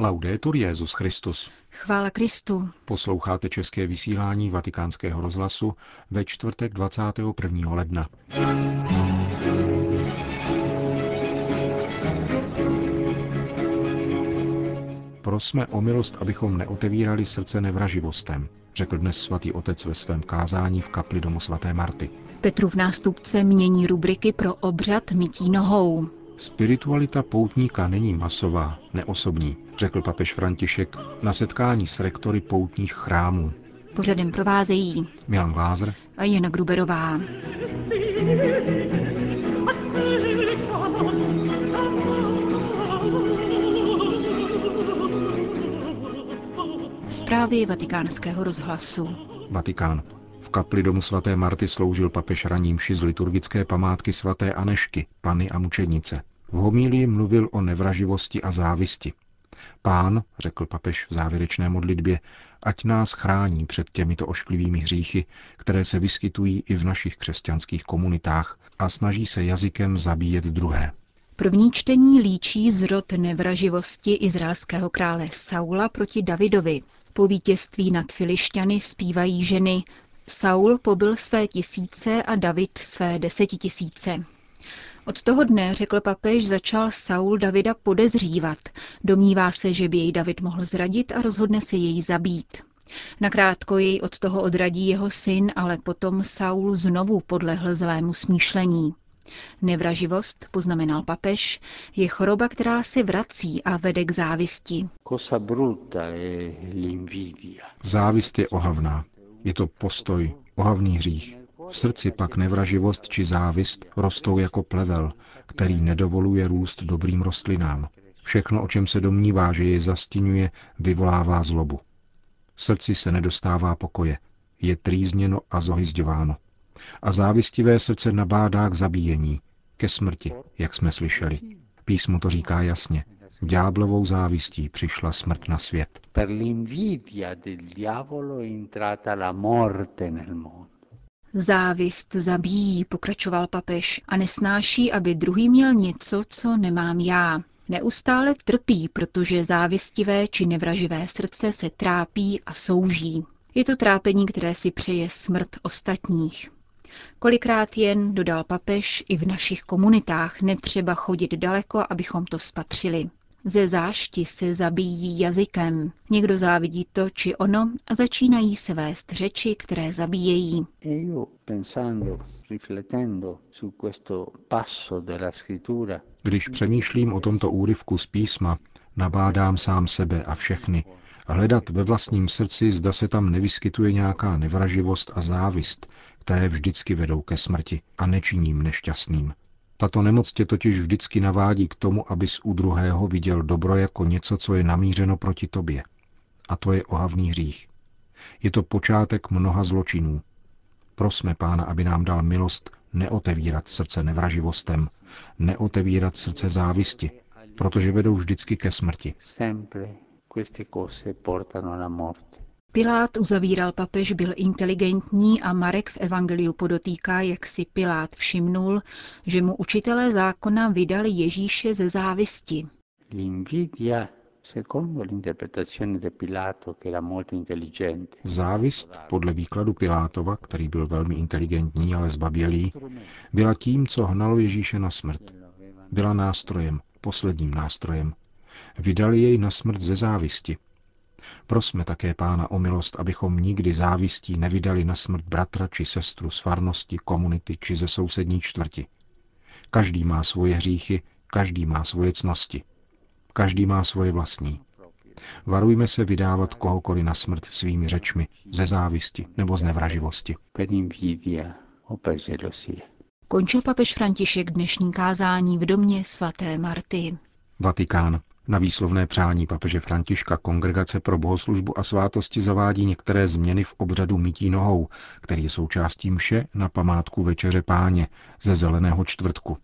Laudetur Jezus Christus. Chvála Kristu. Posloucháte české vysílání Vatikánského rozhlasu ve čtvrtek 21. ledna. Prosme o milost, abychom neotevírali srdce nevraživostem, řekl dnes svatý otec ve svém kázání v kapli domu svaté Marty. Petrův nástupce mění rubriky pro obřad mytí nohou. Spiritualita poutníka není masová, neosobní, řekl papež František na setkání s rektory poutních chrámů. Pořadem provázejí Milan Glázer a Jana Gruberová. Zprávy vatikánského rozhlasu. Vatikán. V kapli domu svaté Marty sloužil papež ranímši z liturgické památky svaté Anešky, Pany a mučednice. V homílii mluvil o nevraživosti a závisti. Pán, řekl papež v závěrečné modlitbě, ať nás chrání před těmito ošklivými hříchy, které se vyskytují i v našich křesťanských komunitách a snaží se jazykem zabíjet druhé. První čtení líčí zrod nevraživosti izraelského krále Saula proti Davidovi. Po vítězství nad Filišťany zpívají ženy Saul pobyl své tisíce a David své desetitisíce. Od toho dne, řekl papež, začal Saul Davida podezřívat. Domnívá se, že by jej David mohl zradit a rozhodne se jej zabít. Nakrátko jej od toho odradí jeho syn, ale potom Saul znovu podlehl zlému smýšlení. Nevraživost, poznamenal papež, je choroba, která se vrací a vede k závisti. Závist je ohavná. Je to postoj, ohavný hřích. V srdci pak nevraživost či závist rostou jako plevel, který nedovoluje růst dobrým rostlinám. Všechno, o čem se domnívá, že je zastínuje, vyvolává zlobu. V srdci se nedostává pokoje, je trýzněno a zohyzďováno. A závistivé srdce nabádá k zabíjení, ke smrti, jak jsme slyšeli. Písmo to říká jasně. Ďáblovou závistí přišla smrt na svět. Per l'invidia del diavolo è entrata la morte nel mondo. Závist zabíjí, pokračoval papež, a nesnáší, aby druhý měl něco, co nemám já. Neustále trpí, protože závistivé či nevraživé srdce se trápí a souží. Je to trápení, které si přeje smrt ostatních. Kolikrát jen, dodal papež, i v našich komunitách netřeba chodit daleko, abychom to spatřili. Ze zášti se zabíjí jazykem. Někdo závidí to či ono a začínají se vést řeči, které zabíjejí. Když přemýšlím o tomto úryvku z písma, nabádám sám sebe a všechny hledat ve vlastním srdci, zda se tam nevyskytuje nějaká nevraživost a závist, které vždycky vedou ke smrti a nečiním nešťastným. Tato nemoc tě totiž vždycky navádí k tomu, abys u druhého viděl dobro jako něco, co je namířeno proti tobě. A to je ohavný hřích. Je to počátek mnoha zločinů. Prosme Pána, aby nám dal milost neotevírat srdce nevraživostem, neotevírat srdce závisti, protože vedou vždycky ke smrti. Pilát uzavíral papež byl inteligentní a Marek v Evangeliu podotýká, jak si Pilát všimnul, že mu učitelé zákona vydali Ježíše ze závisti. Závist, podle výkladu Pilátova, který byl velmi inteligentní, ale zbabělý, byla tím, co hnalo Ježíše na smrt. Byla nástrojem, posledním nástrojem. Vydali jej na smrt ze závisti, Prosme také Pána o milost, abychom nikdy závistí nevydali na smrt bratra či sestru z farnosti, komunity či ze sousední čtvrti. Každý má svoje hříchy, každý má svoje cnosti. Každý má svoje vlastní. Varujme se vydávat kohokoliv na smrt svými řečmi, ze závisti nebo z nevraživosti. Končil papež František dnešní kázání v domě svaté Marty. Vatikán. Na výslovné přání papeže Františka Kongregace pro bohoslužbu a svátosti zavádí některé změny v obřadu mytí nohou, který je součástí mše na památku Večeře páně ze Zeleného čtvrtku.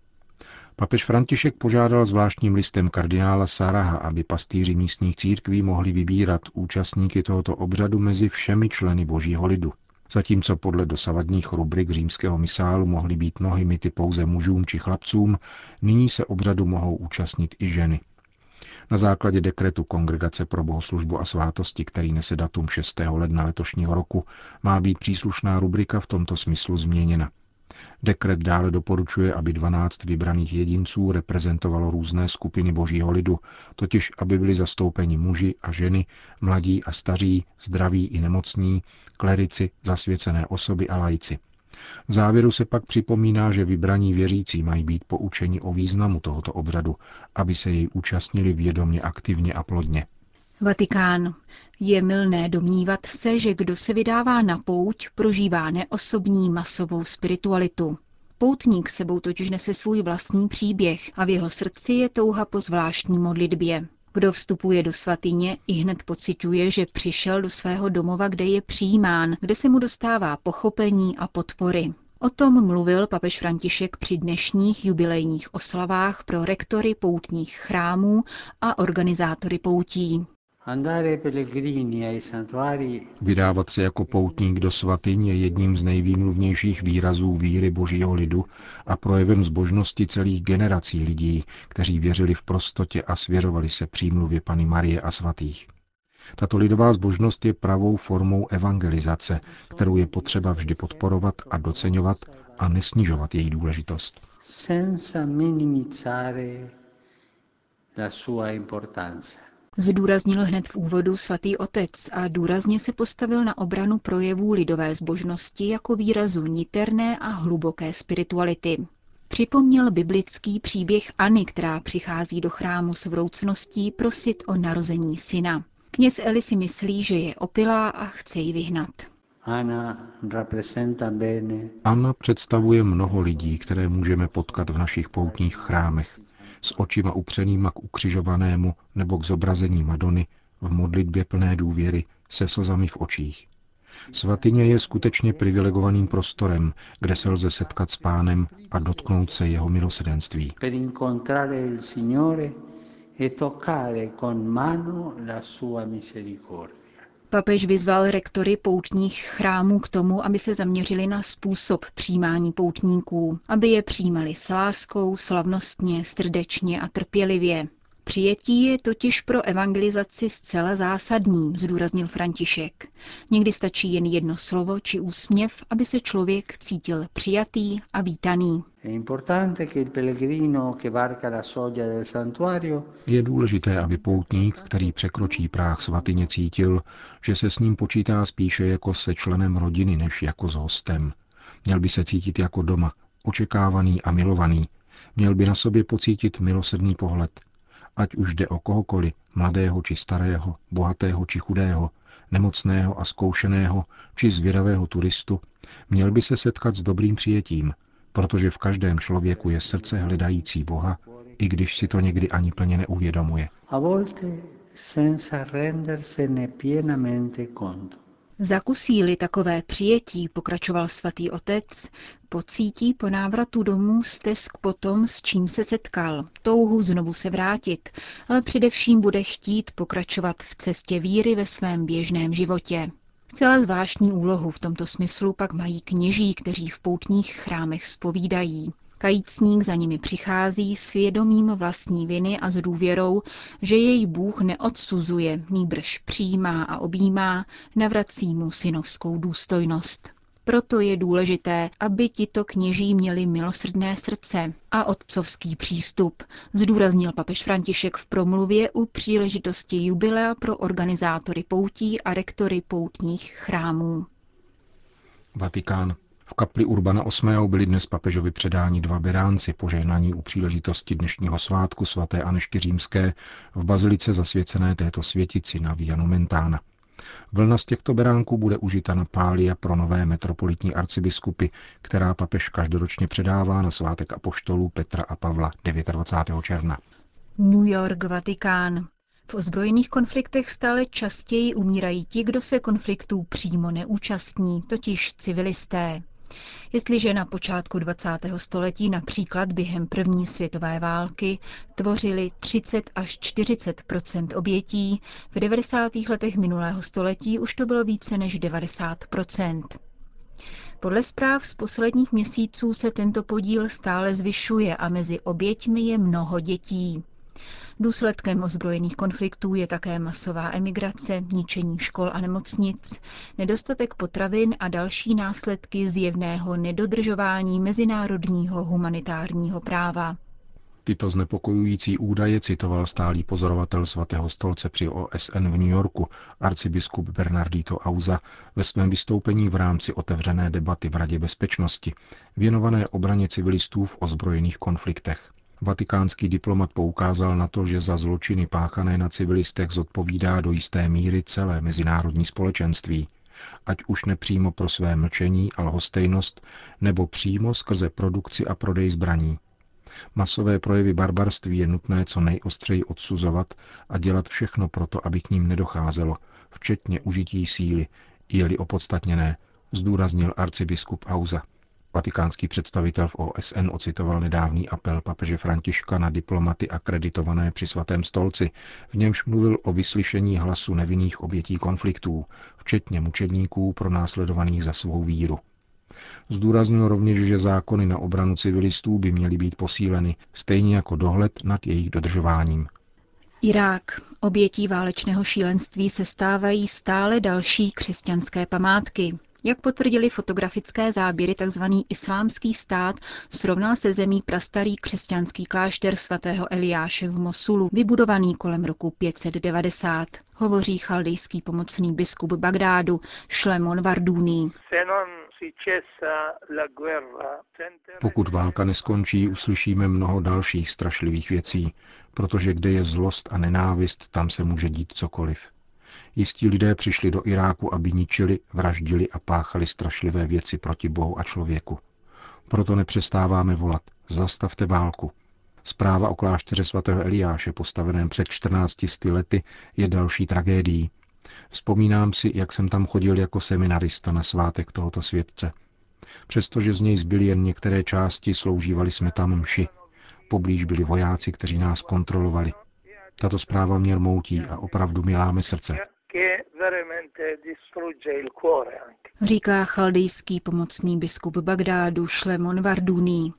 Papež František požádal zvláštním listem kardinála Saraha, aby pastýři místních církví mohli vybírat účastníky tohoto obřadu mezi všemi členy božího lidu. Zatímco podle dosavadních rubrik římského misálu mohly být nohy myty pouze mužům či chlapcům, nyní se obřadu mohou účastnit i ženy. Na základě dekretu Kongregace pro bohoslužbu a svátosti, který nese datum 6. ledna letošního roku, má být příslušná rubrika v tomto smyslu změněna. Dekret dále doporučuje, aby 12 vybraných jedinců reprezentovalo různé skupiny božího lidu, totiž aby byli zastoupeni muži a ženy, mladí a staří, zdraví i nemocní, klerici, zasvěcené osoby a lajci. V závěru se pak připomíná, že vybraní věřící mají být poučeni o významu tohoto obřadu, aby se jej účastnili vědomě, aktivně a plodně. Vatikán. Je milné domnívat se, že kdo se vydává na pouť, prožívá neosobní masovou spiritualitu. Poutník sebou totiž nese svůj vlastní příběh a v jeho srdci je touha po zvláštní modlitbě. Kdo vstupuje do svatyně, i hned pociťuje, že přišel do svého domova, kde je přijímán, kde se mu dostává pochopení a podpory. O tom mluvil papež František při dnešních jubilejních oslavách pro rektory poutních chrámů a organizátory poutí. Vydávat se jako poutník do svatyň je jedním z nejvýmluvnějších výrazů víry božího lidu a projevem zbožnosti celých generací lidí, kteří věřili v prostotě a svěřovali se přímluvě Pany Marie a svatých. Tato lidová zbožnost je pravou formou evangelizace, kterou je potřeba vždy podporovat a doceňovat a nesnižovat její důležitost. Senza minimizzare la sua importanza. Zdůraznil hned v úvodu svatý otec a důrazně se postavil na obranu projevů lidové zbožnosti jako výrazu niterné a hluboké spirituality. Připomněl biblický příběhAny, která přichází do chrámu s vroucností prosit o narození syna. Kněz Eli si myslí, že je opilá a chce ji vyhnat. Anna představuje mnoho lidí, které můžeme potkat v našich poutních chrámech s očima upřenýma k ukřižovanému nebo k zobrazení Madony v modlitbě plné důvěry se slzami v očích. Svatyně je skutečně privilegovaným prostorem, kde se lze setkat s pánem a dotknout se jeho milosedenství. E toccare con mano la sua misericordia. Papež vyzval rektory poutních chrámů k tomu, aby se zaměřili na způsob přijímání poutníků, aby je přijímali s láskou, slavnostně, srdečně a trpělivě. Přijetí je totiž pro evangelizaci zcela zásadní, zdůraznil František. Někdy stačí jen jedno slovo či úsměv, aby se člověk cítil přijatý a vítaný. Je důležité, aby poutník, který překročí práh svatyně, cítil, že se s ním počítá spíše jako se členem rodiny, než jako s hostem. Měl by se cítit jako doma, očekávaný a milovaný. Měl by na sobě pocítit milosrdný pohled, ať už jde o kohokoliv, mladého či starého, bohatého či chudého, nemocného a zkoušeného či zvědavého turistu, měl by se setkat s dobrým přijetím, protože v každém člověku je srdce hledající Boha, i když si to někdy ani plně neuvědomuje. A volte senza rendersene pienamente conto. Zakusí-li takové přijetí, pokračoval svatý otec, pocítí po návratu domů stesk po tom, s čím se setkal, touhu znovu se vrátit, ale především bude chtít pokračovat v cestě víry ve svém běžném životě. Celá zvláštní úlohu v tomto smyslu pak mají kněží, kteří v poutních chrámech spovídají. Kajícník za nimi přichází s vědomím vlastní viny a s důvěrou, že jej Bůh neodsuzuje, nýbrž přijímá a objímá, navrací mu synovskou důstojnost. Proto je důležité, aby tito kněží měli milosrdné srdce a otcovský přístup, zdůraznil papež František v promluvě u příležitosti jubilea pro organizátory poutí a rektory poutních chrámů. Vatikán. V kapli Urbana VIII. byli dnes papežovi předáni dva beránci požehnaní u příležitosti dnešního svátku svaté Anešky Římské v bazilice zasvěcené této světici na Via Nomentana. Vlna z těchto beránků bude užita na pália pro nové metropolitní arcibiskupy, která papež každoročně předává na svátek apoštolů Petra a Pavla 29. června. New York, Vatikán. V ozbrojených konfliktech stále častěji umírají ti, kdo se konfliktů přímo neúčastní, totiž civilisté. Jestliže na počátku 20. století například během první světové války tvořili 30 až 40% obětí, v 90. letech minulého století už to bylo více než 90% podle zpráv z posledních měsíců se tento podíl stále zvyšuje a mezi oběťmi je mnoho dětí. Důsledkem ozbrojených konfliktů je také masová emigrace, ničení škol a nemocnic, nedostatek potravin a další následky zjevného nedodržování mezinárodního humanitárního práva. Tyto znepokojující údaje citoval stálý pozorovatel svatého stolce při OSN v New Yorku, arcibiskup Bernardito Auza, ve svém vystoupení v rámci otevřené debaty v Radě bezpečnosti, věnované obraně civilistů v ozbrojených konfliktech. Vatikánský diplomat poukázal na to, že za zločiny páchané na civilistech zodpovídá do jisté míry celé mezinárodní společenství, ať už nepřímo pro své mlčení a lhostejnost, nebo přímo skrze produkci a prodej zbraní. Masové projevy barbarství je nutné co nejostřeji odsuzovat a dělat všechno proto, aby k ním nedocházelo, včetně užití síly, je-li opodstatněné, zdůraznil arcibiskup Auza. Vatikánský představitel v OSN ocitoval nedávný apel papeže Františka na diplomaty akreditované při svatém stolci, v němž mluvil o vyslyšení hlasu nevinných obětí konfliktů, včetně mučedníků pro následovaných za svou víru. Zdůraznil rovněž, že zákony na obranu civilistů by měly být posíleny, stejně jako dohled nad jejich dodržováním. Irák. Obětí válečného šílenství se stávají stále další křesťanské památky. Jak potvrdili fotografické záběry, tzv. islámský stát srovnal se zemí prastarý křesťanský klášter svatého Eliáše v Mosulu, vybudovaný kolem roku 590. Hovoří chaldejský pomocný biskup Bagdádu Šlemon Varduni. Pokud válka neskončí, uslyšíme mnoho dalších strašlivých věcí, protože kde je zlost a nenávist, tam se může dít cokoliv. Jistí lidé přišli do Iráku, aby ničili, vraždili a páchali strašlivé věci proti Bohu a člověku. Proto nepřestáváme volat. Zastavte válku. Zpráva o klášteře svatého Eliáše, postaveném před 14 lety, je další tragédií. Vzpomínám si, jak jsem tam chodil jako seminarista na svátek tohoto světce. Přestože z něj zbyly jen některé části, sloužívali jsme tam mši. Poblíž byli vojáci, kteří nás kontrolovali. Tato zpráva mě rmoutí a opravdu mi láme srdce. Říká chaldejský pomocný biskup Bagdádu Šlemon Varduni.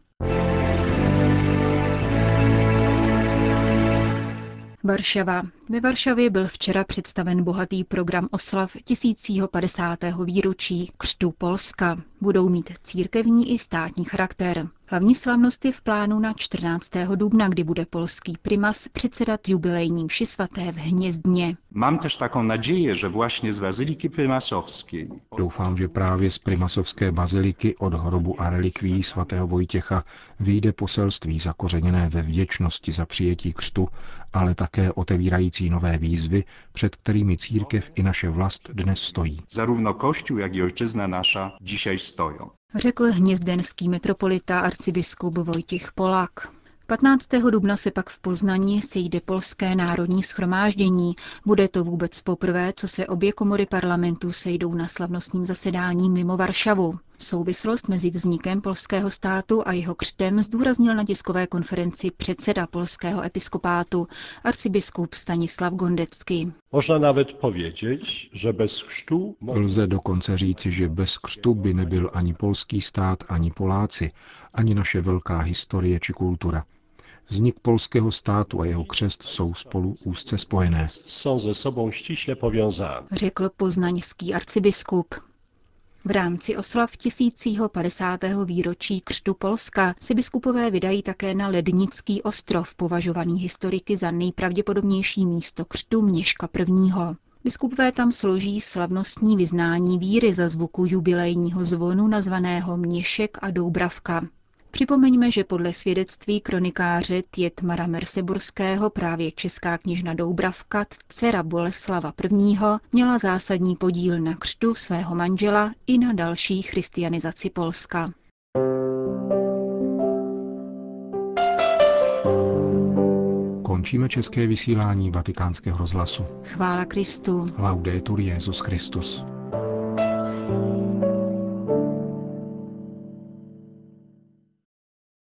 Varšava. Ve Varšavě byl včera představen bohatý program oslav 1050. výročí křtu Polska. Budou mít církevní i státní charakter. Hlavní slavnost je v plánu na 14. dubna, kdy bude polský primas předsedat jubilejní mši svaté v Hnězdně. Mám tež takovou naději, že vlastně z baziliky primasovské. Doufám, že právě z primasovské baziliky od hrobu a relikví svatého Vojtěcha vyjde poselství zakořeněné ve vděčnosti za přijetí křtu, ale také otevírající nové výzvy, před kterými církev i naše vlast dnes stojí. Zarówno Kościół, jak i ojczyzna nasza dzisiaj stoją. Řekl hnězdenský metropolita arcibiskup Vojtěch Polak. 15. dubna se pak v Poznaní sejde Polské národní schromáždění. Bude to vůbec poprvé, co se obě komory parlamentu sejdou na slavnostním zasedání mimo Varšavu. Souvislost mezi vznikem polského státu a jeho křtem zdůraznil na tiskové konferenci předseda polského episkopátu, arcibiskup Stanislav Gondecký. Można nawet powiedzieć, že bez křtu... Lze dokonce říci, že bez křtu by nebyl ani polský stát, ani Poláci, ani naše velká historie či kultura. Vznik polského státu a jeho křest jsou spolu úzce spojené. Jsou ze sobou ściśle powiązane. Řekl poznaňský arcibiskup. V rámci oslav tisícího 50. výročí křtu Polska si biskupové vydají také na Lednický ostrov, považovaný historiky za nejpravděpodobnější místo křtu Měška I. Biskupové tam složí slavnostní vyznání víry za zvuku jubilejního zvonu nazvaného Měšek a Doubravka. Připomeňme, že podle svědectví kronikáře Tjetmara Merseburského právě česká kněžna Doubravka, dcera Boleslava I., měla zásadní podíl na křtu svého manžela i na další christianizaci Polska. Končíme české vysílání vatikánského rozhlasu. Chvála Kristu. Laudetur Jezus Christus.